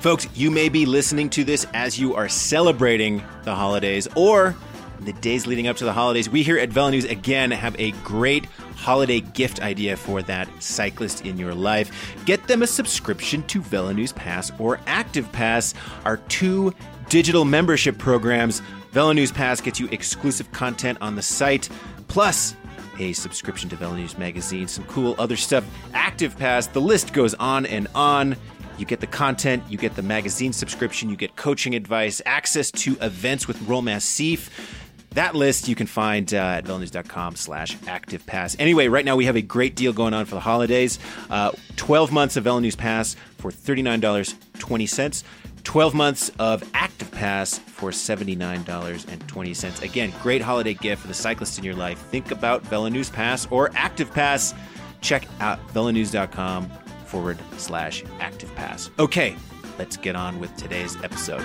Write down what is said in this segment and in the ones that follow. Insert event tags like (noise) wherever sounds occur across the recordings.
Folks, you may be listening to this as you are celebrating the holidays or the days leading up to the holidays. We here at Velo News again have a great holiday gift idea for that cyclist in your life. Get them a subscription to Velo News Pass or Active Pass, our two digital membership programs. Velo News Pass gets you exclusive content on the site, plus a subscription to Velo News Magazine, some cool other stuff. Active Pass, the list goes on and on. You get the content, you get the magazine subscription, you get coaching advice, access to events with Roll Massif. That list you can find uh, at velonews.com slash active pass. Anyway, right now we have a great deal going on for the holidays. Uh, 12 months of News Pass for $39.20. 12 months of Active Pass for $79.20. Again, great holiday gift for the cyclist in your life. Think about Velo News Pass or Active Pass. Check out velonews.com forward slash active pass. Okay, let's get on with today's episode.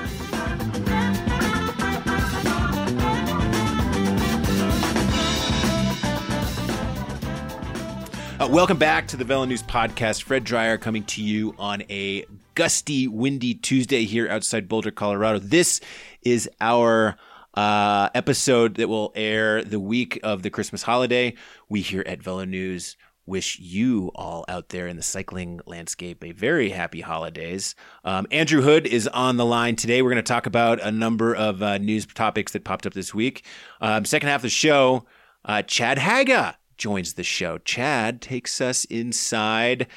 Uh, welcome back to the Velo News Podcast. Fred Dreier coming to you on a gusty, windy Tuesday here outside Boulder, Colorado. This is our uh, episode that will air the week of the Christmas holiday. We here at Velo News wish you all out there in the cycling landscape a very happy holidays. Um, Andrew Hood is on the line today. We're going to talk about a number of uh, news topics that popped up this week. Um, second half of the show, uh, Chad Haga joins the show. Chad takes us inside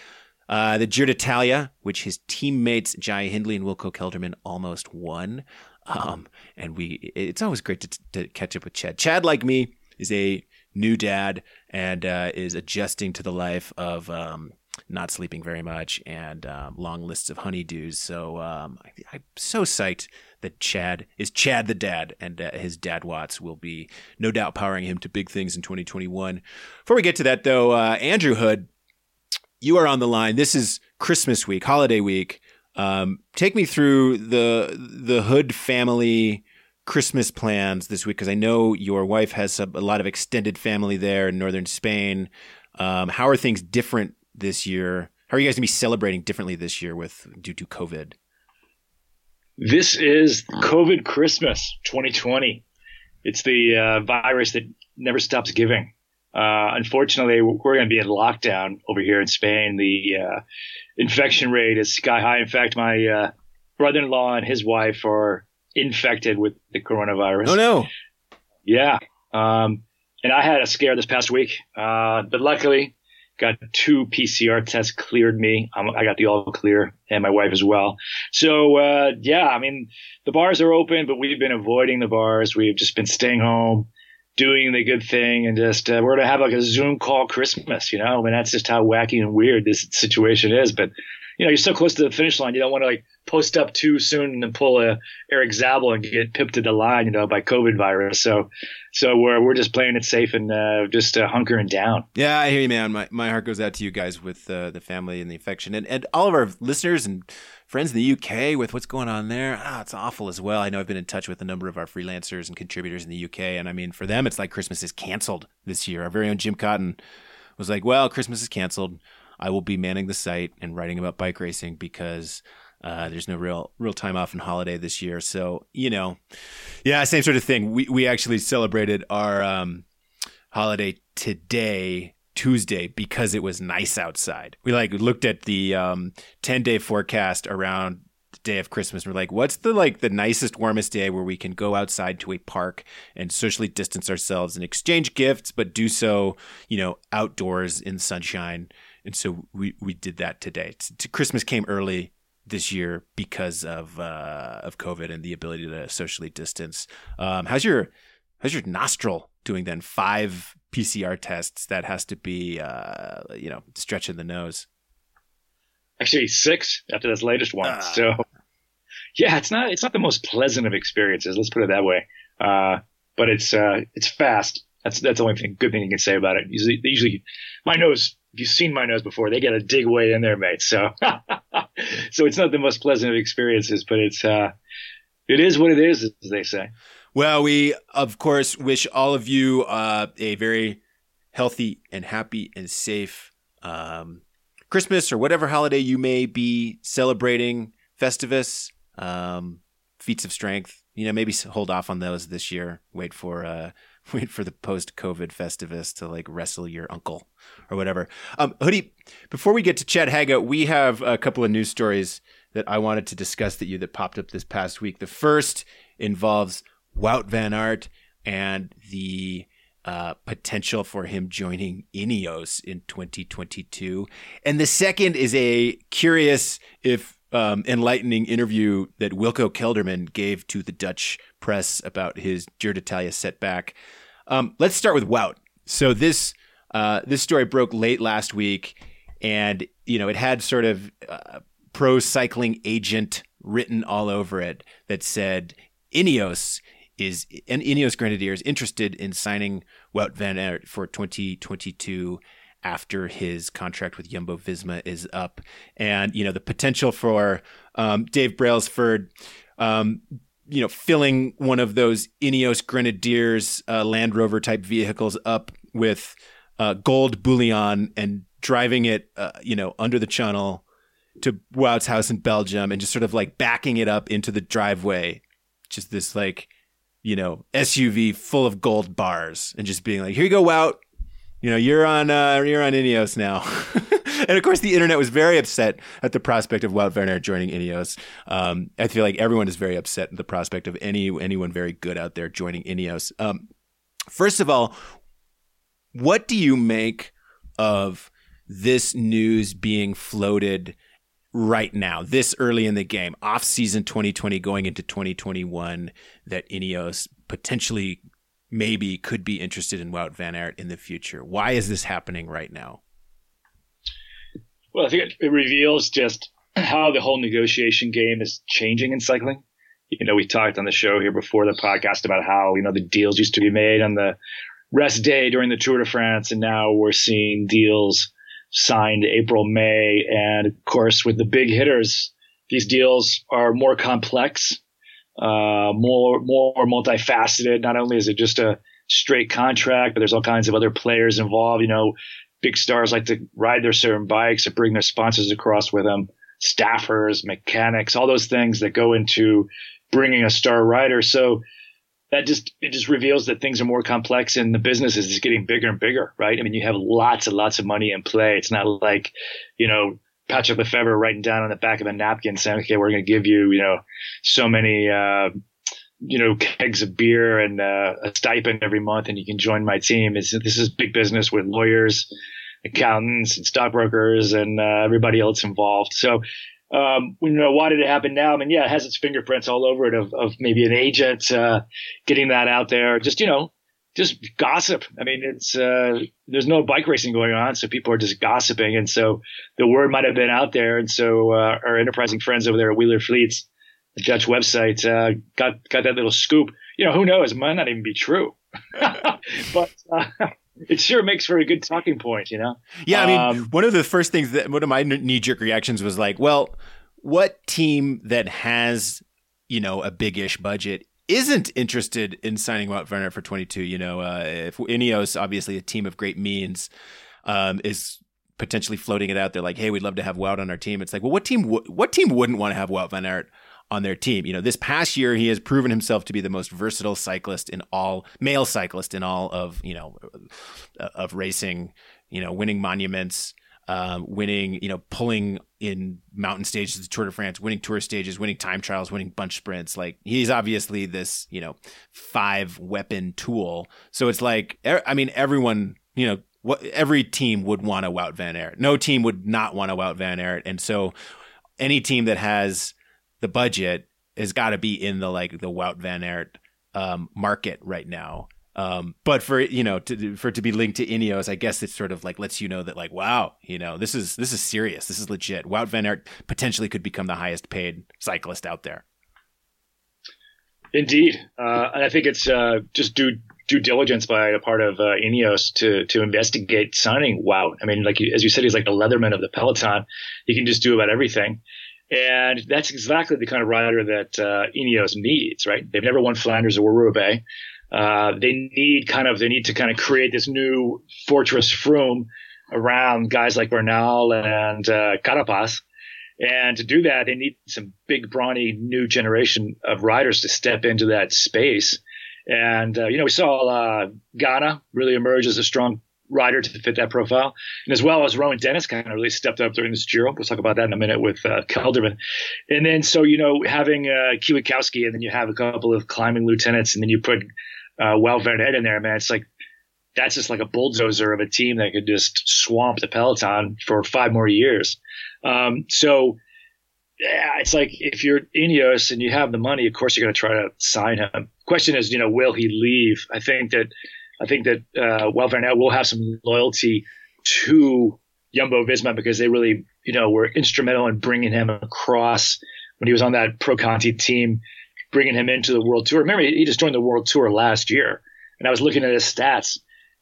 uh, the Giro d'Italia, which his teammates Jai Hindley and Wilco Kelderman almost won. Um, and we, it's always great to, to catch up with Chad. Chad, like me, is a new dad and uh, is adjusting to the life of um, not sleeping very much and um, long lists of honeydews. So um, I, am so psyched that Chad is Chad the dad, and uh, his dad Watts will be no doubt powering him to big things in 2021. Before we get to that, though, uh, Andrew Hood, you are on the line. This is Christmas week, holiday week. Um, take me through the the Hood family Christmas plans this week? Because I know your wife has a, lot of extended family there in northern Spain. Um, how are things different this year? How are you guys going to be celebrating differently this year with due to COVID? This is COVID Christmas 2020. It's the uh, virus that never stops giving. Uh, unfortunately, we're going to be in lockdown over here in Spain. The uh, infection rate is sky high. In fact, my uh, brother-in-law and his wife are infected with the coronavirus. Oh no! Yeah, um, and I had a scare this past week, uh, but luckily got two PCR tests cleared me. Um, I got the all clear, and my wife as well. So uh, yeah, I mean the bars are open, but we've been avoiding the bars. We've just been staying home. Doing the good thing and just uh, we're gonna have like a Zoom call Christmas, you know. I mean that's just how wacky and weird this situation is. But you know, you're so close to the finish line, you don't want to like post up too soon and pull a Erik Zabel and get pipped to the line, you know, by COVID virus. So, so we're we're just playing it safe and uh, just uh, hunkering down. Yeah, I hear you, man. My my heart goes out to you guys with uh, the family and the affection, and and all of our listeners and friends in the UK with what's going on there. Ah, it's awful as well. I know I've been in touch with a number of our freelancers and contributors in the UK, and I mean, for them, it's like Christmas is canceled this year. Our very own Jim Cotton was like, "Well, Christmas is canceled." I will be manning the site and writing about bike racing because uh, there's no real real time off and holiday this year. So you know, yeah, same sort of thing. We we actually celebrated our um, holiday today. Tuesday because it was nice outside. We like looked at the um, 10 day forecast around the day of Christmas. We're like, what's the like the nicest, warmest day where we can go outside to a park and socially distance ourselves and exchange gifts, but do so, you know, outdoors in sunshine and so we we did that today. Christmas came early this year because of uh, of COVID and the ability to socially distance. Um, how's your how's your nostril doing then? Five PCR tests that has to be uh, you know stretching the nose. Actually, six after this latest one. Uh, so yeah, it's not it's not the most pleasant of experiences. Let's put it that way. Uh, but it's uh, it's fast. That's that's the only thing good thing you can say about it. Usually, usually my nose if you've seen my nose before, they got to dig way in there, mate. So, (laughs) so it's not the most pleasant of experiences, but it's, uh, it is what it is, as they say. Well, we of course wish all of you uh, a very healthy and happy and safe um, Christmas or whatever holiday you may be celebrating. Festivus, um, feats of strength. You know, maybe hold off on those this year. Wait for uh, (laughs) wait for the post-COVID Festivus to like wrestle your uncle or whatever. Um, Hoodie, before we get to Chad Haga, we have a couple of news stories that I wanted to discuss that you that popped up this past week. The first involves Wout Van Aert and the uh, potential for him joining Ineos in 2022. And the second is a curious, if um, enlightening interview that Wilco Kelderman gave to the Dutch press about his Giro d'Italia setback. Um, let's start with Wout. So this uh, this story broke late last week, and you know it had sort of uh, pro cycling agent written all over it that said Ineos is and Ineos Grenadiers interested in signing Wout van Aert for 2022 after his contract with Jumbo Visma is up, and you know the potential for um, Dave Brailsford, um, you know, filling one of those Ineos Grenadiers uh, Land Rover type vehicles up with uh, gold bullion and driving it, uh, you know, under the channel to Wout's house in Belgium and just sort of like backing it up into the driveway, just this like you know, SUV full of gold bars and just being like, here you go, Wout. You know, you're on uh, you're on Ineos now. (laughs) and of course, the internet was very upset at the prospect of Wout Aert joining Ineos. Um, I feel like everyone is very upset at the prospect of any anyone very good out there joining Ineos. Um, first of all, what do you make of this news being floated right now, this early in the game, off season 2020 going into 2021, that Ineos potentially maybe could be interested in Wout Van Aert in the future. Why is this happening right now? Well, I think it, reveals just how the whole negotiation game is changing in cycling. You know, we talked on the show here before the podcast about how, you know, the deals used to be made on the rest day during the Tour de France, and now we're seeing deals signed April, May. And of course, with the big hitters, these deals are more complex, uh, more, more multifaceted. Not only is it just a straight contract, but there's all kinds of other players involved. You know, big stars like to ride their certain bikes or bring their sponsors across with them, staffers, mechanics, all those things that go into bringing a star rider. So that just it just reveals that things are more complex and the business is just getting bigger and bigger, right? I mean, you have lots and lots of money in play. It's not like, you know, Patrick Lefevere writing down on the back of a napkin saying, okay, we're going to give you, you know, so many, uh, you know, kegs of beer and uh, a stipend every month, and you can join my team. It's, this is big business with lawyers, accountants, and stockbrokers, and uh, everybody else involved. So um, you know, why did it happen now? I mean, yeah, it has its fingerprints all over it of, of maybe an agent, uh, getting that out there. Just, you know, just gossip. I mean, it's, uh, there's no bike racing going on. So people are just gossiping. And so the word might have been out there. And so, uh, our enterprising friends over there at Wielerflits, the Dutch website, uh, got, got that little scoop. You know, who knows? It might not even be true. (laughs) but, uh, (laughs) it sure makes for a good talking point, you know? Yeah, I mean, um, one of the first things that one of my knee jerk reactions was like, well, what team that has, you know, a big ish budget isn't interested in signing Wout Werner for 22? You know, uh, if Ineos, obviously a team of great means, um, is potentially floating it out there like, hey, we'd love to have Wout on our team. It's like, well, what team, w- what team wouldn't want to have Wout Van Aert on their team. You know, this past year he has proven himself to be the most versatile cyclist in all male cyclist in all of you know uh, of racing. You know, winning monuments, um, winning you know pulling in mountain stages, the Tour de France, winning tour stages, winning time trials, winning bunch sprints. Like he's obviously this you know five weapon tool. So it's like I mean everyone you know what every team would want a Wout Van Aert. No team would not want a Wout Van Aert, and so any team that has the budget has got to be in the like the Wout Van Aert um, market right now. Um, but for you know to, for it to be linked to Ineos, I guess it sort of like lets you know that like wow, you know this is this is serious, this is legit. Wout Van Aert potentially could become the highest paid cyclist out there. Indeed, uh, and I think it's uh, just due due diligence by a part of uh, Ineos to to investigate signing Wout. I mean, like as you said, he's like the Leatherman of the peloton. He can just do about everything. And that's exactly the kind of rider that uh, Ineos needs, right? They've never won Flanders or Roubaix. Uh, they need kind of they need to kind of create this new fortress Froome around guys like Bernal and uh, Carapaz. And to do that, they need some big, brawny new generation of riders to step into that space. And, uh, you know, we saw uh, Ganna really emerge as a strong rider to fit that profile. And as well as Rohan Dennis kind of really stepped up during this Giro. We'll talk about that in a minute with uh, Kelderman. And then, so, you know, having uh, and then you have a couple of climbing lieutenants and then you put uh, Van in there, man, it's like, that's just like a bulldozer of a team that could just swamp the peloton for five more years. Um, so, yeah, it's like if you're Ineos and you have the money, of course you're going to try to sign him. Question is, you know, will he leave? I think that I think that uh, Wout Van will have some loyalty to Jumbo Visma because they really, you know, were instrumental in bringing him across when he was on that Pro Conti team, bringing him into the World Tour. Remember, he just joined the World Tour last year, and I was looking at his stats.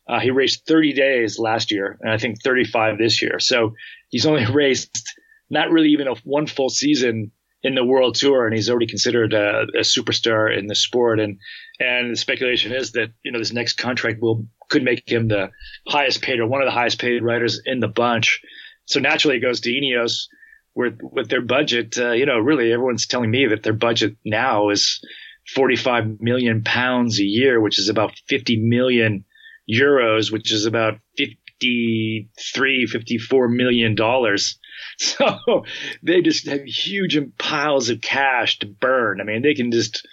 Uh, he raced 30 days last year, and I think 35 this year. So he's only (laughs) raced not really even a one full season in the World Tour, and he's already considered a, a, superstar in the sport. And and the speculation is that you know this next contract will could make him the highest paid or one of the highest paid writers in the bunch. So naturally, it goes to Ineos with with their budget. Uh, you know, really, everyone's telling me that their budget now is 45 million pounds a year, which is about 50 million euros, which is about 53, 54 million dollars. (laughs) So they just have huge piles of cash to burn. I mean, they can just,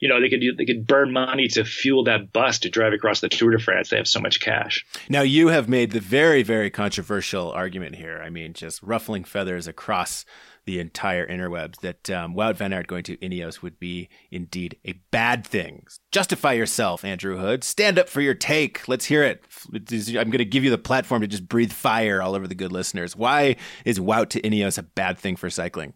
you know, they could they could burn money to fuel that bus to drive across the Tour de France. They have so much cash. Now you have made the very very controversial argument here. I mean, just ruffling feathers across the entire interwebs that um, Wout Van Aert going to Ineos would be indeed a bad thing. Justify yourself, Andrew Hood. Stand up for your take. Let's hear it. I'm going to give you the platform to just breathe fire all over the good listeners. Why is Wout to Ineos a bad thing for cycling?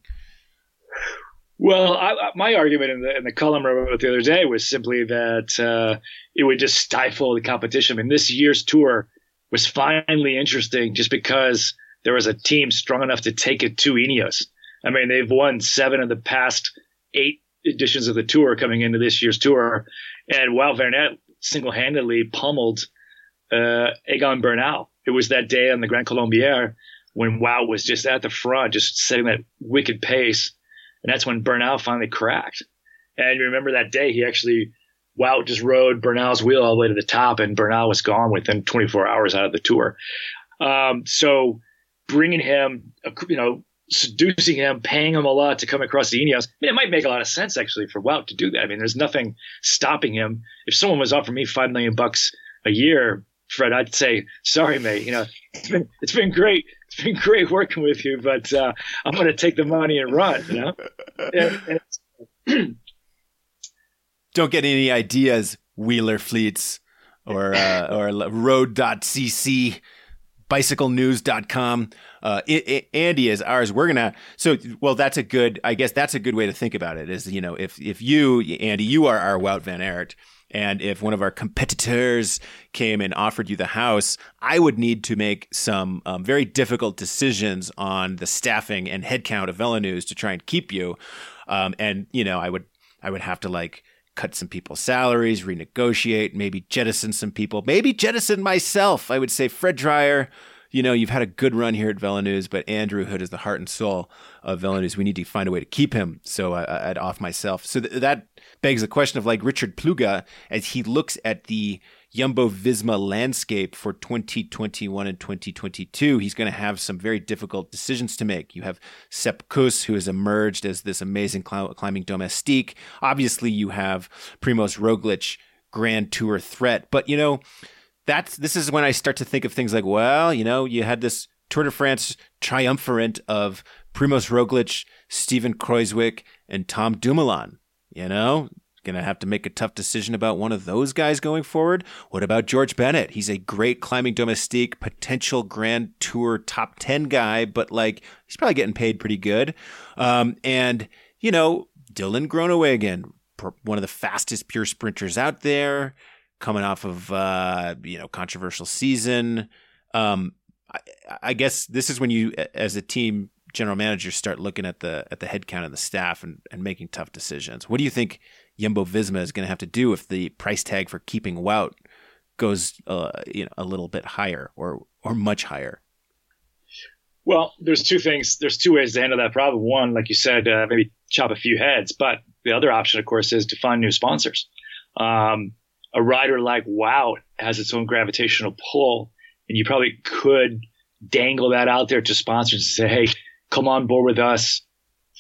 Well, I, my argument in the, in the column I wrote the other day was simply that uh, it would just stifle the competition. I mean, this year's tour was finally interesting just because there was a team strong enough to take it to Ineos. I mean, they've won seven of the past eight editions of the tour coming into this year's tour. And Van Aert single handedly pummeled uh, Egan Bernal. It was that day on the Grand Colombier when Wout was just at the front, just setting that wicked pace. And that's when Bernal finally cracked. And you remember that day, he actually, Wout just rode Bernal's wheel all the way to the top, and Bernal was gone within 24 hours out of the tour. Um, so bringing him, you know, seducing him, paying him a lot to come across the Ineos. I mean, it might make a lot of sense actually for Wout to do that. I mean, there's nothing stopping him. If someone was offering me five million bucks a year, Fred, I'd say, sorry, mate. You know, it's been it's been great. It's been great working with you, but uh, I'm going to take the money and run. You know. (laughs) and, and (clears throat) Don't get any ideas, Wielerflits or uh, or Road.cc bicyclenews.com. Uh, it, it, Andy is ours. We're gonna. So, well, that's a good. I guess that's a good way to think about it. Is you know, if if you, Andy, you are our Wout Van Aert, and if one of our competitors came and offered you the house, I would need to make some um, very difficult decisions on the staffing and headcount of VeloNews to try and keep you. Um, and you know, I would I would have to like cut some people's salaries, renegotiate, maybe jettison some people, maybe jettison myself. I would say Fred Dreier, you know, you've had a good run here at VeloNews, but Andrew Hood is the heart and soul of VeloNews. We need to find a way to keep him. So I, would off myself. So th- that begs the question of like Richard Plugge as he looks at the Jumbo Visma landscape for 2021 and 2022, he's going to have some very difficult decisions to make. You have Sepp Kuss, who has emerged as this amazing cl- climbing domestique. Obviously, you have Primoz Roglic, Grand Tour threat. But, you know, that's this is when I start to think of things like, well, you know, you had this Tour de France triumvirate of Primoz Roglic, Steven Kruijswijk, and Tom Dumoulin. You know, going to have to make a tough decision about one of those guys going forward. What about George Bennett? He's a great climbing domestique, potential Grand Tour top 10 guy, but like he's probably getting paid pretty good. Um, and, you know, Dylan Groenewegen, one of the fastest pure sprinters out there, coming off of, uh, you know, controversial season. Um, I, guess this is when you, as a team, general manager start looking at the at the head count of the staff and, and making tough decisions. What do you think Jumbo Visma is going to have to do if the price tag for keeping Wout goes uh, you know a little bit higher or or much higher. Well, there's two things. There's two ways to handle that problem. One, like you said, uh, maybe chop a few heads. But the other option, of course, is to find new sponsors. Um, a rider like Wout has its own gravitational pull, and you probably could dangle that out there to sponsors and say, "Hey, come on board with us.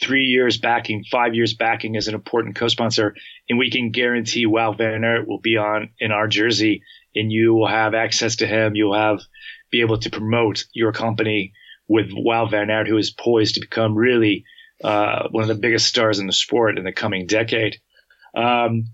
Three years backing, five years backing as an important co-sponsor, and we can guarantee Wout Van Aert will be on in our jersey, and you will have access to him. You'll have be able to promote your company." with Wout Van Aert, who is poised to become really uh, one of the biggest stars in the sport in the coming decade. Um,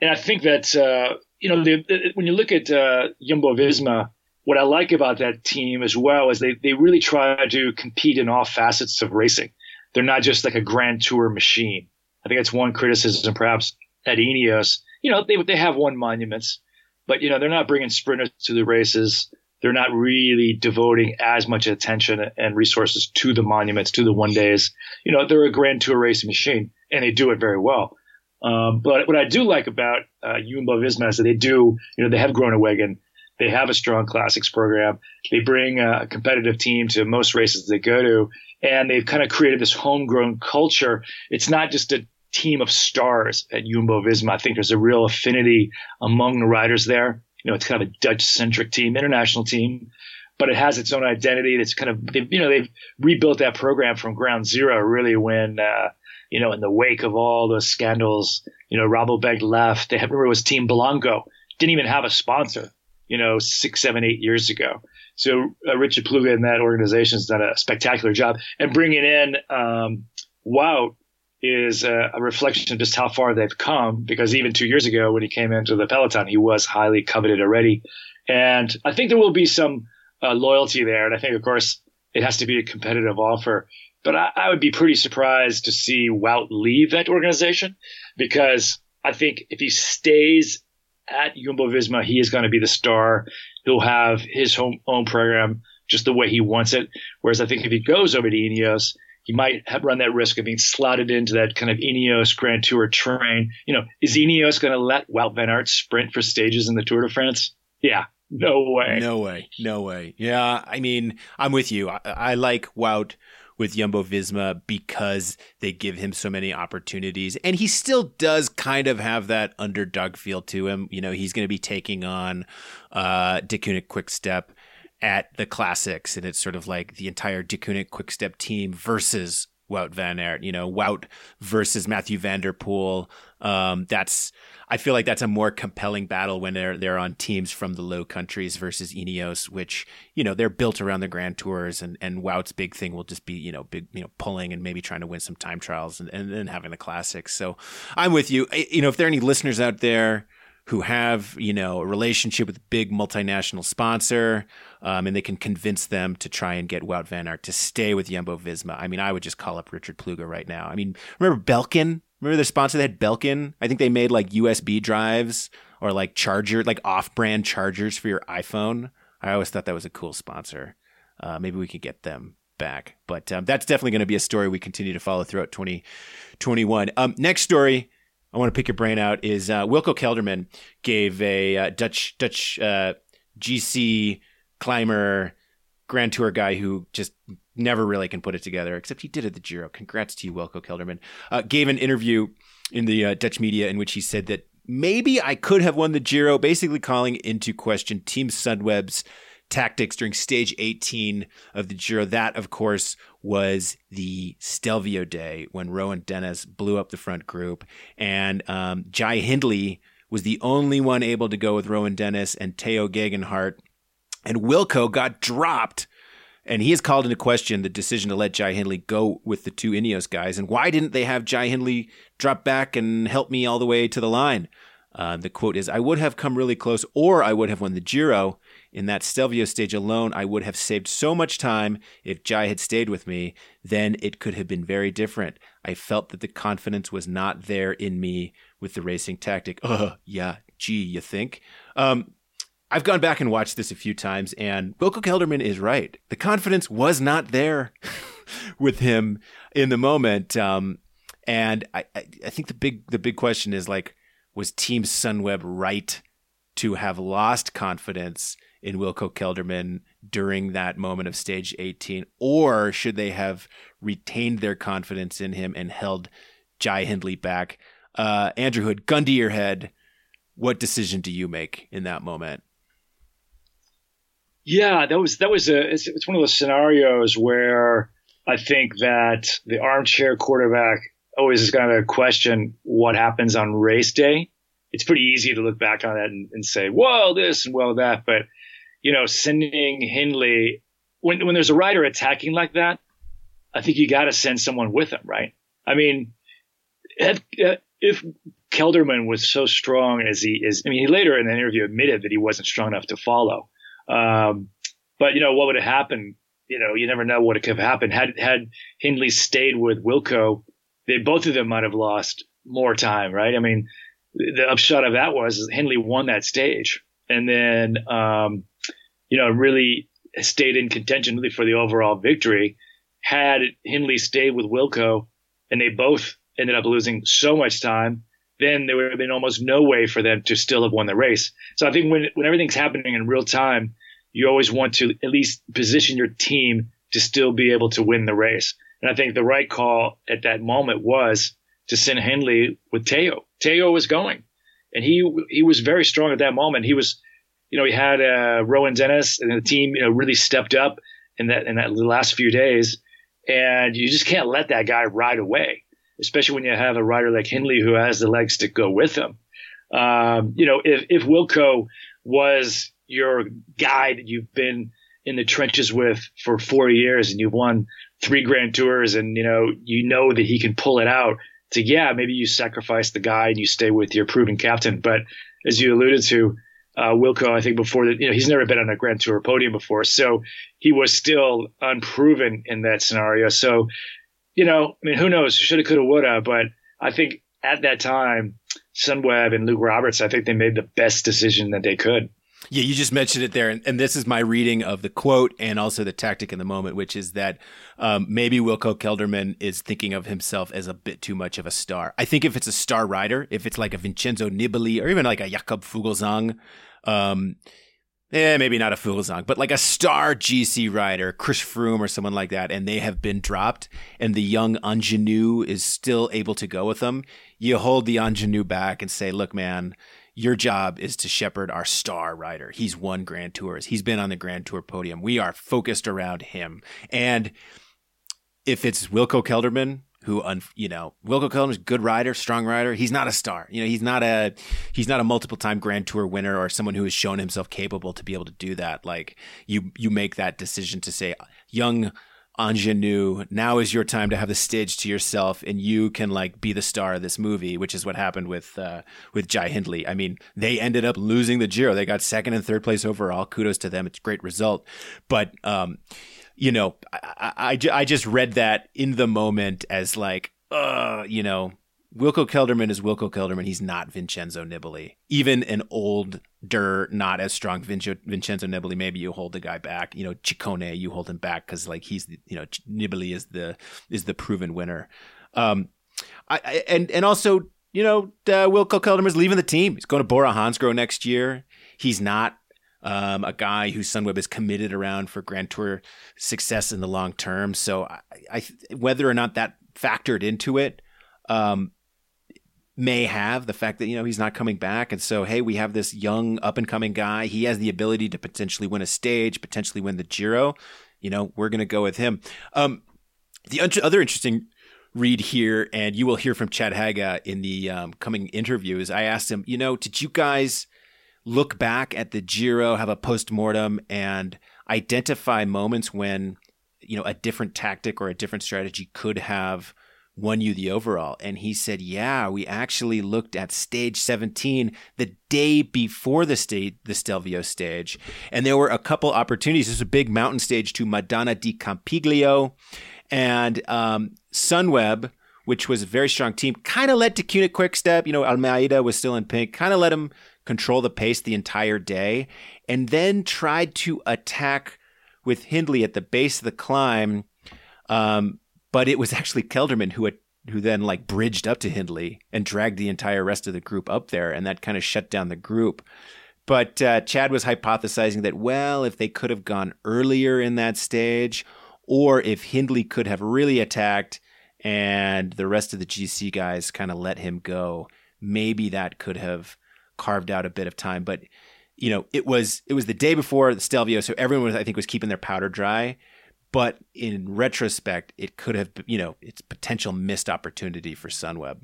and I think that uh, you know the, the, when you look at uh, Jumbo Visma, what I like about that team as well is they they really try to compete in all facets of racing. They're not just like a Grand Tour machine. I think that's one criticism, perhaps at Ineos. You know, they they have won monuments, but you know they're not bringing sprinters to the races they're not really devoting as much attention and resources to the monuments, to the one days. You know, they're a Grand Tour racing machine, and they do it very well. Um, but what I do like about uh, Visma is that they do, you know, they have Groenewegen, they have a strong classics program, they bring a competitive team to most races they go to, and they've kind of created this homegrown culture. It's not just a team of stars at Jumbo Visma. I think there's a real affinity among the riders there. You know, it's kind of a Dutch centric team, international team, but it has its own identity. That's kind of, they've, you know, they've rebuilt that program from ground zero really when, uh, you know, in the wake of all those scandals, you know, Rabobank left. They have, remember it was Team Blanco, didn't even have a sponsor, you know, six, seven, eight years ago. So uh, Richard Plugge and that organization has done a spectacular job and bringing in, um, Wout is a, a, reflection of just how far they've come. Because even two years ago, when he came into the peloton, he was highly coveted already, and I think there will be some uh, loyalty there. And I think, of course, it has to be a competitive offer. But I, I would be pretty surprised to see Wout leave that organization because I think if he stays at Jumbo Visma, he is going to be the star. He'll have his home, own program just the way he wants it. Whereas I think if he goes over to Ineos, he might have run that risk of being slotted into that kind of Ineos Grand Tour train. You know, is Ineos going to let Wout Van Aert sprint for stages in the Tour de France? Yeah, no way. No way. No way. Yeah, I mean, I'm with you. I, I like Wout with Jumbo Visma because they give him so many opportunities. And he still does kind of have that underdog feel to him. You know, he's going to be taking on uh, Deceuninck Quick Step at the classics, and it's sort of like the entire Deceuninck Quickstep team versus Wout Van Aert. You know, Wout versus Mathieu van der Poel. Um, that's I feel like that's a more compelling battle when they're they're on teams from the Low Countries versus Ineos, which you know they're built around the Grand Tours, and and Wout's big thing will just be you know big you know pulling and maybe trying to win some time trials and and then having the classics. So I'm with you. You know, if there are any listeners out there who have you know a relationship with a big multinational sponsor, um, and they can convince them to try and get Wout Van Aert to stay with Jumbo Visma. I mean, I would just call up Richard Plugge right now. I mean, remember Belkin? Remember the sponsor that had Belkin? I think they made like USB drives or like charger, like off-brand chargers for your iPhone. I always thought that was a cool sponsor. Uh, maybe we could get them back. But um, that's definitely going to be a story we continue to follow throughout 2021. um, next story I want to pick your brain out is uh, Wilco Kelderman gave a uh, Dutch Dutch uh, GC climber Grand Tour guy who just never really can put it together, except he did at the Giro. Congrats to you, Wilco Kelderman. Uh, gave an interview in the uh, Dutch media in which he said that maybe I could have won the Giro, basically calling into question Team Sunweb's tactics during stage 18 of the Giro. That, of course, was the Stelvio day when Rohan Dennis blew up the front group. And um, Jai Hindley was the only one able to go with Rohan Dennis and Tao Geoghegan Hart. And Wilco got dropped. And he has called into question the decision to let Jai Hindley go with the two Ineos guys. And why didn't they have Jai Hindley drop back and help me all the way to the line? Uh, the quote is, I would have come really close, or I would have won the Giro. In that Stelvio stage alone, I would have saved so much time if Jai had stayed with me. Then it could have been very different. I felt that the confidence was not there in me with the racing tactic. (laughs) Uh, yeah, gee, you think? Um, I've gone back and watched this a few times, and Wilco Kelderman is right. The confidence was not there (laughs) with him in the moment. Um, and I, I think the big the big question is like, was Team Sunweb right to have lost confidence in Wilco Kelderman during that moment of stage 18? Or should they have retained their confidence in him and held Jai Hindley back? Uh, Andrew Hood, gun to your head, what decision do you make in that moment? Yeah, that was that was a it's, it's one of those scenarios where I think that the armchair quarterback always is going to question what happens on race day. It's pretty easy to look back on that and, and say, "Well, this and well that," but you know, sending Hindley when when there's a rider attacking like that, I think you got to send someone with him, right? I mean, if, if Kelderman was so strong as he is, I mean, he later in the interview admitted that he wasn't strong enough to follow. Um, but you know, what would have happened? You know, you never know what could have happened had had Hindley stayed with Wilco. They both of them might have lost more time, right? I mean, the upshot of that was Hindley won that stage, and then um, you know really stayed in contention really for the overall victory. Had Hindley stayed with Wilco, and they both ended up losing so much time, then there would have been almost no way for them to still have won the race. So I think when when everything's happening in real time, you always want to at least position your team to still be able to win the race. And I think the right call at that moment was to send Hindley with Tao. Tao was going, and he he was very strong at that moment. He was, you know, he had uh, Rohan Dennis, and the team, you know, really stepped up in that in that last few days. And you just can't let that guy ride away, especially when you have a rider like Hindley who has the legs to go with him. Um, you know, if if Wilco was your guy that you've been in the trenches with for four years and you've won three grand tours and you know you know that he can pull it out to yeah maybe you sacrifice the guy and you stay with your proven captain. But as you alluded to uh, Wilco I think before that you know he's never been on a grand tour podium before. So he was still unproven in that scenario. So you know I mean who knows? Shoulda coulda woulda. But I think at that time Sunweb and Luke Roberts I think they made the best decision that they could yeah, you just mentioned it there, and, and, this is my reading of the quote and also the tactic in the moment, which is that um, maybe Wilco Kelderman is thinking of himself as a bit too much of a star. I think if it's a star rider, if it's like a Vincenzo Nibali or even like a Jakob Fuglsang, um, eh, maybe not a Fuglsang, but like a star GC rider, Chris Froome or someone like that, and they have been dropped, and the young ingenue is still able to go with them, you hold the ingenue back and say, look, man, your job is to shepherd our star rider. He's won Grand Tours. He's been on the Grand Tour podium. We are focused around him. And if it's Wilco Kelderman, who you know Wilco Kelderman's good rider, strong rider. He's not a star. You know, he's not a he's not a multiple time Grand Tour winner or someone who has shown himself capable to be able to do that. Like you you make that decision to say young ingenue now is your time to have the stage to yourself and you can like be the star of this movie which is what happened with uh, with jai hindley. I mean they ended up losing the giro. They got second and third place overall. Kudos to them. It's a great result. But um you know I, I, I just read that in the moment as like uh you know Wilco Kelderman is Wilco Kelderman. He's not Vincenzo Nibali. Even an older, not as strong Vincenzo Nibali, maybe you hold the guy back. You know, Ciccone, you hold him back because like he's, you know, Nibali is the is the proven winner. Um, I, I and and also you know uh, Wilco Kelderman is leaving the team. He's going to Bora Hansgrohe next year. He's not um, a guy who Sunweb is committed around for Grand Tour success in the long term. So I, I whether or not that factored into it. Um, may have the fact that you know he's not coming back. And so hey we have this young up and coming guy. He has the ability to potentially win a stage potentially win the giro. You know we're going to go with him. Um, the other interesting read here and you will hear from chad haga in the um, coming interviews i asked him you know did you guys look back at the giro have a post-mortem and identify moments when you know a different tactic or a different strategy could have won you the overall? And he said, Yeah, we actually looked at stage 17 the day before the state the Stelvio stage. And there were a couple opportunities. There's a big mountain stage to Madonna di Campiglio and um, Sunweb, which was a very strong team, kind of led to Quick Quickstep. You know, Almeida was still in pink, kind of let him control the pace the entire day, and then tried to attack with Hindley at the base of the climb. Um, but it was actually Kelderman who had, who then like bridged up to Hindley and dragged the entire rest of the group up there, and that kind of shut down the group. But uh, Chad was hypothesizing that, well, if they could have gone earlier in that stage, or if Hindley could have really attacked and the rest of the GC guys kind of let him go, maybe that could have carved out a bit of time. But you know, it was it was the day before the Stelvio, so everyone was I think was keeping their powder dry. But in retrospect, it could have you know it's potential missed opportunity for Sunweb.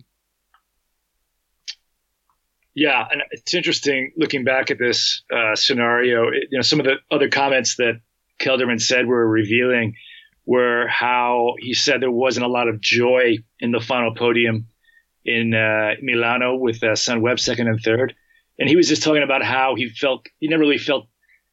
Yeah, and it's interesting looking back at this uh, scenario. It, you know, some of the other comments that Kelderman said were revealing were how he said there wasn't a lot of joy in the final podium in uh, Milano with uh, Sunweb second and third, and he was just talking about how he felt he never really felt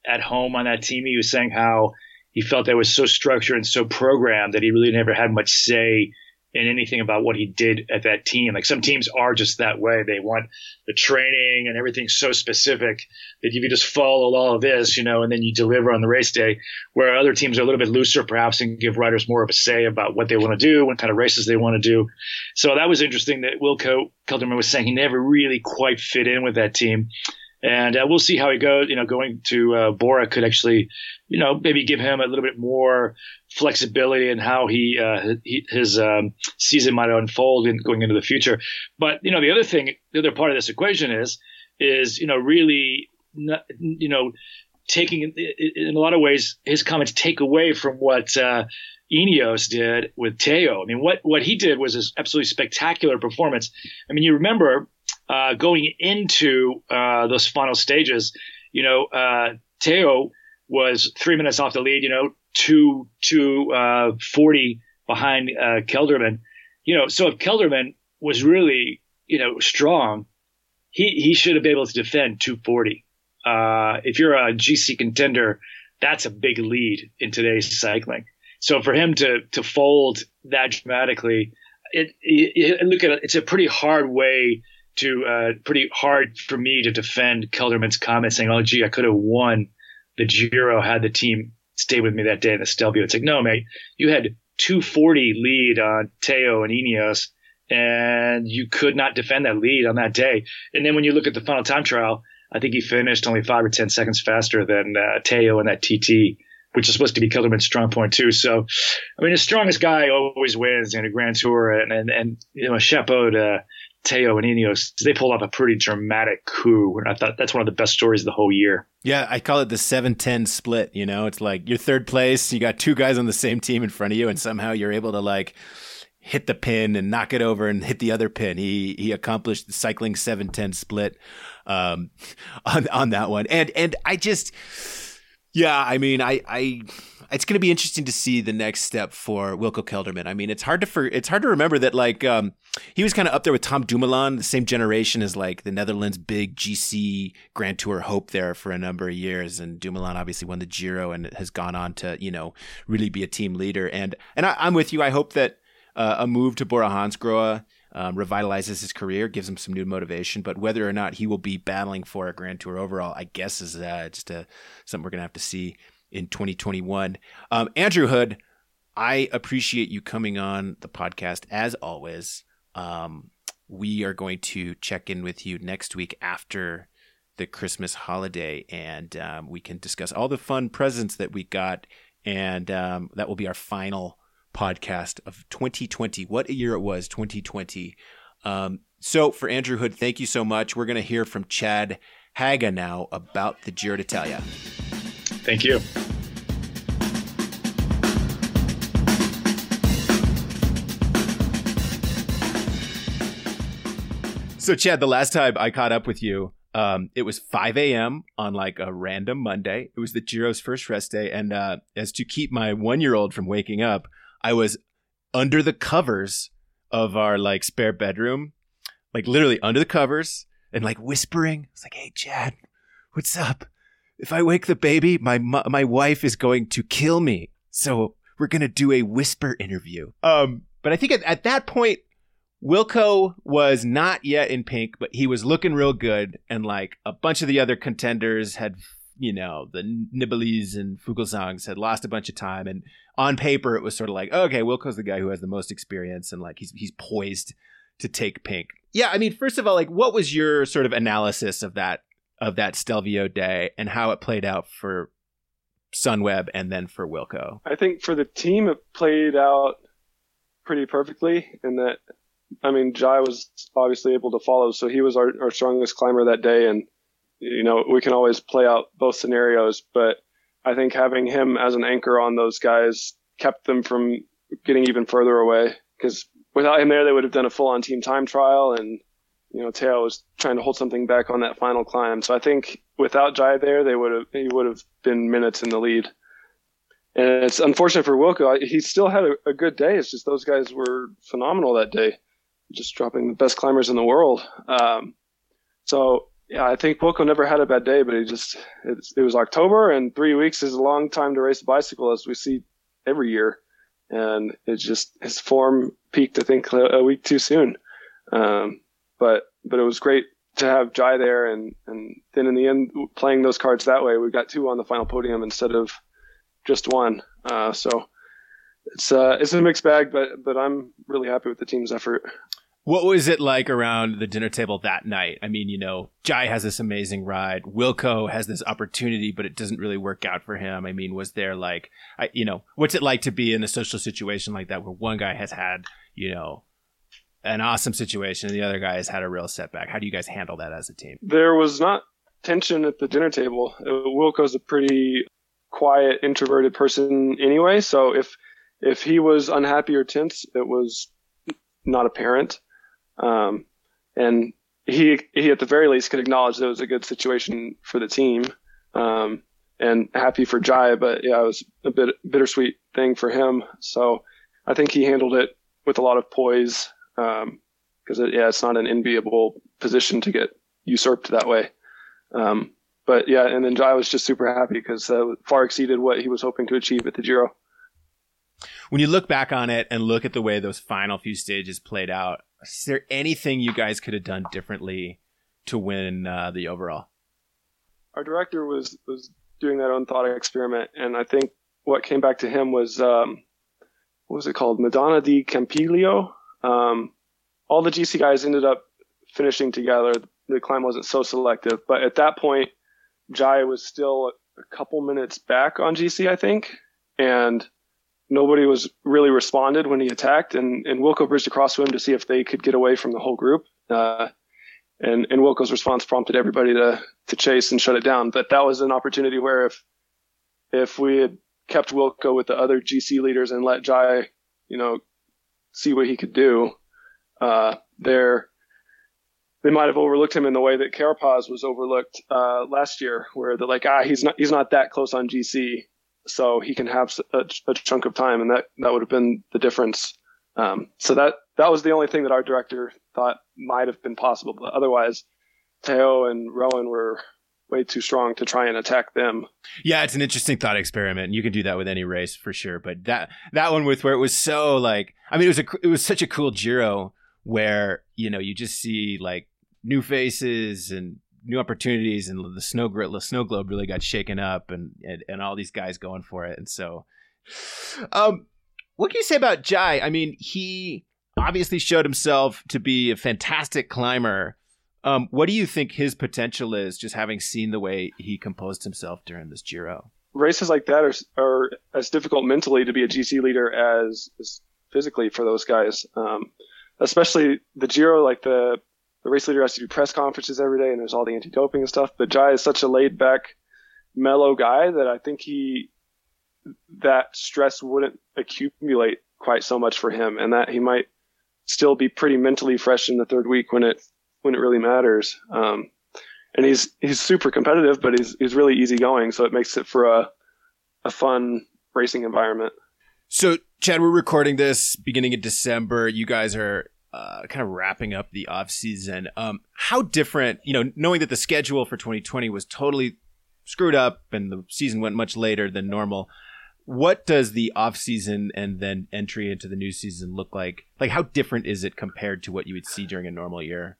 at home on that team. He was saying how he felt that was so structured and so programmed that he really never had much say in anything about what he did at that team. Like some teams are just that way. They want the training and everything so specific that if you just follow all of this, you know, and then you deliver on the race day, where other teams are a little bit looser perhaps and give riders more of a say about what they want to do, what kind of races they want to do. So that was interesting that Wilco Kelderman was saying he never really quite fit in with that team. And uh, we'll see how he goes. You know, going to uh, Bora could actually, you know, maybe give him a little bit more flexibility in how he, uh, he his um, season might unfold in going into the future. But you know, the other thing, the other part of this equation is, is you know, really, you know, taking in a lot of ways his comments take away from what uh, did with Tao. I mean, what what he did was an absolutely spectacular performance. I mean, you remember uh, going into uh, those final stages, you know, uh, Tao was three minutes off the lead, you know, two, two, uh, 40 behind, uh, Kelderman, you know, so if Kelderman was really, you know, strong, he, he should have been able to defend 240. Uh, if you're a GC contender, that's a big lead in today's cycling. So for him to, to fold that dramatically, it, it, it look at it, it's a pretty hard way to uh, pretty hard for me to defend Kelderman's comment saying, "Oh, gee, I could have won the Giro had the team stay with me that day in the Stelvio." It's like, no, mate, you had 240 lead on Tao and Ineos, and you could not defend that lead on that day. And then when you look at the final time trial, I think he finished only five or ten seconds faster than uh, Teo in that TT. Which is supposed to be Kelderman's strong point too. So, I mean, the strongest guy always wins in a Grand Tour, and and, and you know, chapeau to Tao and Ineos, they pulled off a pretty dramatic coup. And I thought that's one of the best stories of the whole year. Yeah, I call it the 7-10 split, you know? It's like you're third place, you got two guys on the same team in front of you and somehow you're able to like hit the pin and knock it over and hit the other pin. He he accomplished the cycling 7-10 split um, (laughs) on on that one. And and I just yeah, I mean, I I it's going to be interesting to see the next step for Wilco Kelderman. I mean, it's hard to for, it's hard to remember that like um, he was kind of up there with Tom Dumoulin, the same generation as like the Netherlands big GC Grand Tour hope there for a number of years, and Dumoulin obviously won the Giro and has gone on to you know really be a team leader. And and I, am with you. I hope that uh, a move to Bora Hansgrohe um, revitalizes his career, gives him some new motivation. But whether or not he will be battling for a Grand Tour overall, I guess is uh, just a, something we're gonna have to see in 2021. Um, Andrew Hood, I appreciate you coming on the podcast as always. Um, we are going to check in with you next week after the Christmas holiday, and um, we can discuss all the fun presents that we got. And um, that will be our final podcast of 2020. What a year it was, 2020. Um, so, for Andrew Hood, thank you so much. We're going to hear from Chad Haga now about the Giro d'Italia. Thank you. So, Chad, the last time I caught up with you, um, it was 5 a.m. on like a random Monday. It was the Giro's first rest day. And uh, as to keep my one year old from waking up, I was under the covers of our like spare bedroom, like literally under the covers and like whispering. It's like, hey, Chad, what's up? If I wake the baby, my my wife is going to kill me. So we're gonna do a whisper interview. Um, but I think at, at that point, Wilco was not yet in pink, but he was looking real good, and like a bunch of the other contenders had, you know, the Nibali's and Fuglsangs had lost a bunch of time, and on paper it was sort of like, okay, Wilco's the guy who has the most experience, and like he's he's poised to take pink. Yeah, I mean, first of all, like, what was your sort of analysis of that of that Stelvio day and how it played out for Sunweb and then for Wilco? I think for the team, it played out pretty perfectly in that, I mean, Jai was obviously able to follow, so he was our, our strongest climber that day. And, you know, we can always play out both scenarios, but I think having him as an anchor on those guys kept them from getting even further away because without him there, they would have done a full on team time trial and, you know, Tao was trying to hold something back on that final climb. So I think without Jai there, they would have, he would have been minutes in the lead. And it's unfortunate for Wilco. He still had a, a good day. It's just those guys were phenomenal that day, just dropping the best climbers in the world. Um, so yeah, I think Wilco never had a bad day, but he just, it was October and three weeks is a long time to race a bicycle as we see every year. And it just, his form peaked, I think, a week too soon. Um, but but it was great to have Jai there, and and then in the end, playing those cards that way, we got two on the final podium instead of just one. Uh, so it's uh, it's a mixed bag, but but I'm really happy with the team's effort. What was it like around the dinner table that night? I mean, you know, Jai has this amazing ride. Wilco has this opportunity, but it doesn't really work out for him. I mean, was there like, I, you know, what's it like to be in a social situation like that where one guy has had, you know, an awesome situation and the other guy has had a real setback. How do you guys handle that as a team? There was not tension at the dinner table. Uh, Wilco's a pretty quiet, introverted person anyway, so if if he was unhappy or tense, it was not apparent. Um, and he he at the very least could acknowledge that it was a good situation for the team. Um, and happy for Jai, but yeah, it was a bit bittersweet thing for him. So I think he handled it with a lot of poise because um, it, yeah, it's not an enviable position to get usurped that way. Um, but yeah, and then Jai was just super happy because uh, far exceeded what he was hoping to achieve at the Giro. When you look back on it and look at the way those final few stages played out, is there anything you guys could have done differently to win uh, the overall? Our director was was doing that own thought experiment, and I think what came back to him was um, what was it called, Madonna di Campiglio, um, all the GC guys ended up finishing together. The climb wasn't so selective, but at that point, Jai was still a couple minutes back on GC, I think, and nobody was really responded when he attacked. And, and Wilco bridged across to him to see if they could get away from the whole group. Uh, and, and Wilco's response prompted everybody to, to chase and shut it down. But that was an opportunity where if, if we had kept Wilco with the other GC leaders and let Jai, you know, see what he could do. Uh, there, they might have overlooked him in the way that Carapaz was overlooked uh, last year, where they're like, ah, he's not he's not that close on GC, so he can have a, a chunk of time, and that that would have been the difference. Um, so that that was the only thing that our director thought might have been possible, but otherwise, Tao and Rohan were way too strong to try and attack them. Yeah, it's an interesting thought experiment. You can do that with any race for sure, but that that one with where it was so like I mean it was a it was such a cool Giro where you know you just see like new faces and new opportunities and the snow the snow globe really got shaken up and, and and all these guys going for it and so um what can you say about Jai? I mean, he obviously showed himself to be a fantastic climber um, what do you think his potential is, just having seen the way he composed himself during this Giro? Races like that are, are as difficult mentally to be a GC leader as, as physically for those guys. Um, especially the Giro, like the the race leader has to do press conferences every day, and there's all the anti-doping and stuff. But Jai is such a laid-back, mellow guy that I think he that stress wouldn't accumulate quite so much for him, and that he might still be pretty mentally fresh in the third week when it when it really matters. Um, and he's he's super competitive, but he's he's really easygoing, so it makes it for a a fun racing environment. So, Chad, we're recording this beginning of December. You guys are uh, kind of wrapping up the off season. Um, how different, you know, knowing that the schedule for 2020 was totally screwed up and the season went much later than normal. What does the off season and then entry into the new season look like? Like, how different is it compared to what you would see during a normal year?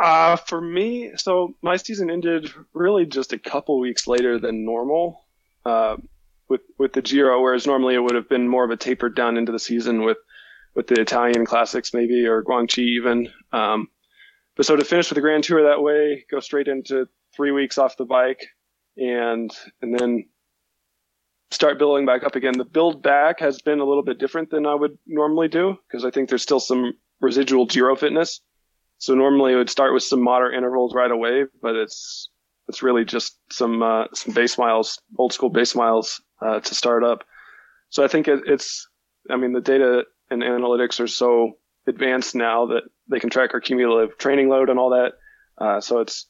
Uh, for me, so my season ended really just a couple weeks later than normal, uh, with with the Giro, whereas normally it would have been more of a tapered down into the season with with the Italian classics maybe or Guangxi even. Um, but so to finish with the Grand Tour that way, go straight into three weeks off the bike, and and then start building back up again. The build back has been a little bit different than I would normally do because I think there's still some residual Giro fitness. So normally it would start with some moderate intervals right away, but it's it's really just some uh, some base miles, old school base miles uh, to start up. So I think it, it's, I mean, the data and analytics are so advanced now that they can track our cumulative training load and all that. Uh, so it's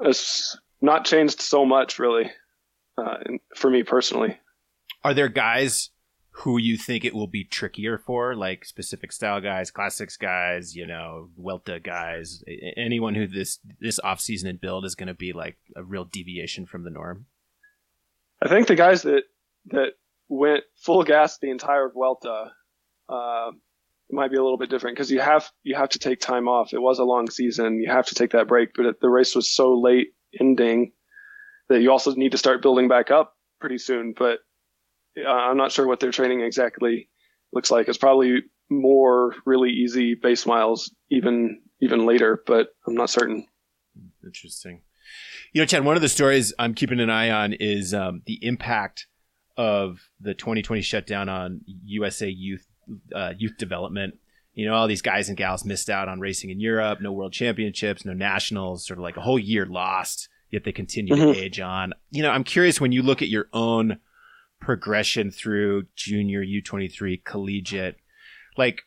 it's not changed so much really uh, for me personally. Are there guys who you think it will be trickier for, like specific style guys, classics guys, you know, Vuelta guys, anyone who this this off season and build is going to be like a real deviation from the norm? I think the guys that that went full gas the entire Vuelta uh, might be a little bit different because you have you have to take time off. It was a long season. You have to take that break, but the race was so late ending that you also need to start building back up pretty soon. But uh, I'm not sure what their training exactly looks like. It's probably more really easy base miles even even later, but I'm not certain. Interesting. You know, Chad, one of the stories I'm keeping an eye on is um, the impact of the 2020 shutdown on USA youth uh, youth development. You know, all these guys and gals missed out on racing in Europe, no world championships, no nationals, sort of like a whole year lost, yet they continue mm-hmm. to age on. You know, I'm curious when you look at your own progression through junior, U23, collegiate, like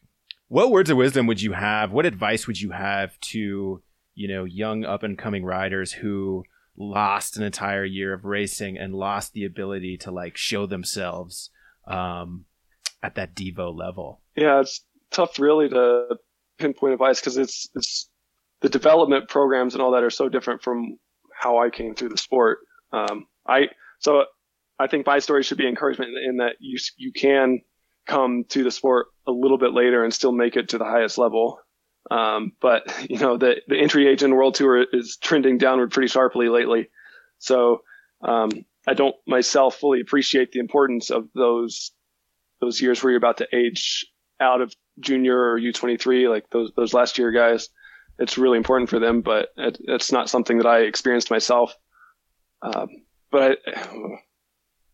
what words of wisdom would you have? What advice would you have to, you know, young up and coming riders who lost an entire year of racing and lost the ability to like show themselves um, at that Devo level? Yeah, it's tough really to pinpoint advice because it's it's the development programs and all that are so different from how I came through the sport. Um, I so I think my story should be encouragement in that you you can come to the sport a little bit later and still make it to the highest level. Um, but (laughs) you know the the entry age in World Tour is trending downward pretty sharply lately. So um, I don't myself fully appreciate the importance of those those years where you're about to age out of junior or U23, like those those last year guys. It's really important for them, but it, it's not something that I experienced myself. Um, but I,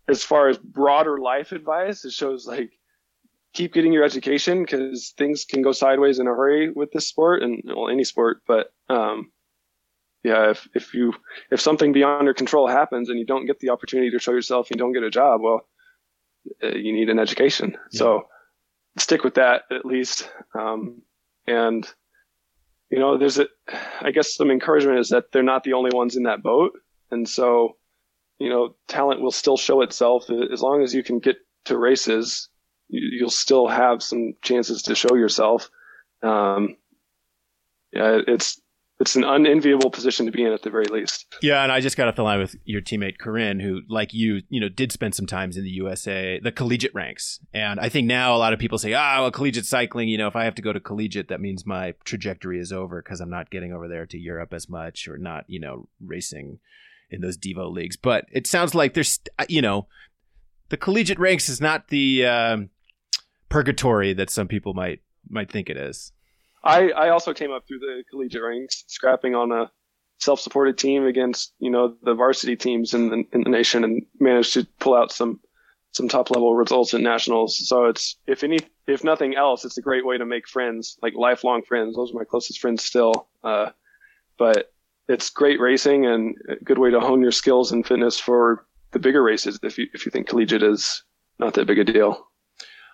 as far as broader life advice, it shows like keep getting your education because things can go sideways in a hurry with this sport and well, any sport. But um, yeah, if if you if something beyond your control happens and you don't get the opportunity to show yourself, and you don't get a job, well, uh, you need an education. Yeah. So stick with that at least. Um, and you know, there's a, I guess some encouragement is that they're not the only ones in that boat, and so you know, talent will still show itself as long as you can get to races. You, will still have some chances to show yourself. Um, yeah, it's it's an unenviable position to be in at the very least. Yeah, and I just got off the line with your teammate Coryn, who, like you, you know, did spend some times in the USA, the collegiate ranks. And I think now a lot of people say, ah, oh, well, collegiate cycling, you know, if I have to go to collegiate, that means my trajectory is over because I'm not getting over there to Europe as much or not, you know, racing in those Devo leagues. But it sounds like there's, uh, you know, the collegiate ranks is not the um, purgatory that some people might might think it is. I, I also came up through the collegiate ranks, scrapping on a self-supported team against you know the varsity teams in the, in the nation, and managed to pull out some some top level results at nationals. So it's if any if nothing else, it's a great way to make friends, like lifelong friends. Those are my closest friends still. Uh, but it's great racing and a good way to hone your skills and fitness for the bigger races if you if you think collegiate is not that big a deal.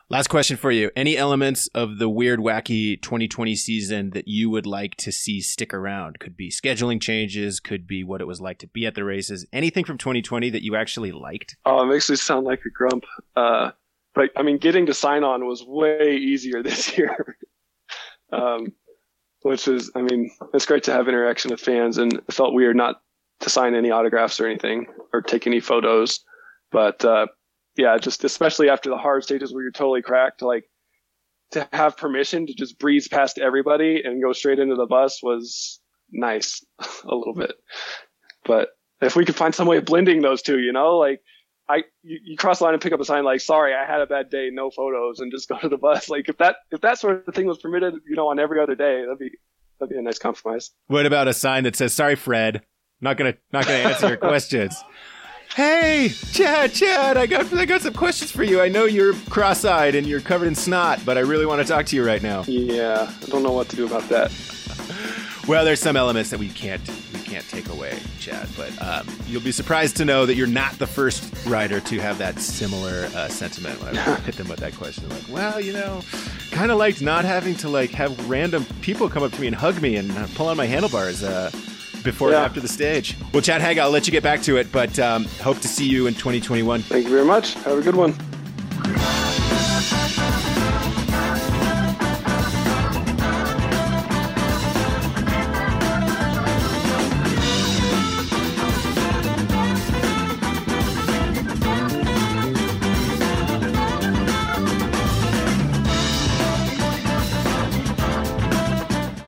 Last question for you. Any elements of the weird, wacky 2020 season that you would like to see stick around? Could be scheduling changes, could be what it was like to be at the races. Anything from 2020 that you actually liked? Oh, it makes me sound like a grump. Uh, but I mean, getting to sign on was way easier (laughs) this year. um, which is, I mean, it's great to have interaction with fans, and it felt weird not to sign any autographs or anything or take any photos. But uh, yeah, just especially after the hard stages where you're totally cracked, like to have permission to just breeze past everybody and go straight into the bus was nice (laughs) a little bit. But if we could find some way of blending those two, you know, like I you, you, cross the line and pick up a sign like sorry I had a bad day no photos and just go to the bus (laughs) like if that if that sort of thing was permitted you know on every other day that'd be that'd be a nice compromise. What about a sign that says "Sorry, Fred, not gonna not gonna answer your (laughs) questions"? Hey, Chad, Chad, I got I got some questions for you. I know you're cross-eyed and you're covered in snot, but I really want to talk to you right now. Yeah, I don't know what to do about that. Well, there's some elements that we can't can't take away, Chad. But um, you'll be surprised to know that you're not the first rider to have that similar uh, sentiment. When I (laughs) hit them with that question, like, well, you know, kind of liked not having to like have random people come up to me and hug me and uh, pull on my handlebars. Uh, before Yeah. and after the stage. Well, Chad Haga, I'll let you get back to it, but um, hope to see you in 2021. Thank you very much. Have a good one.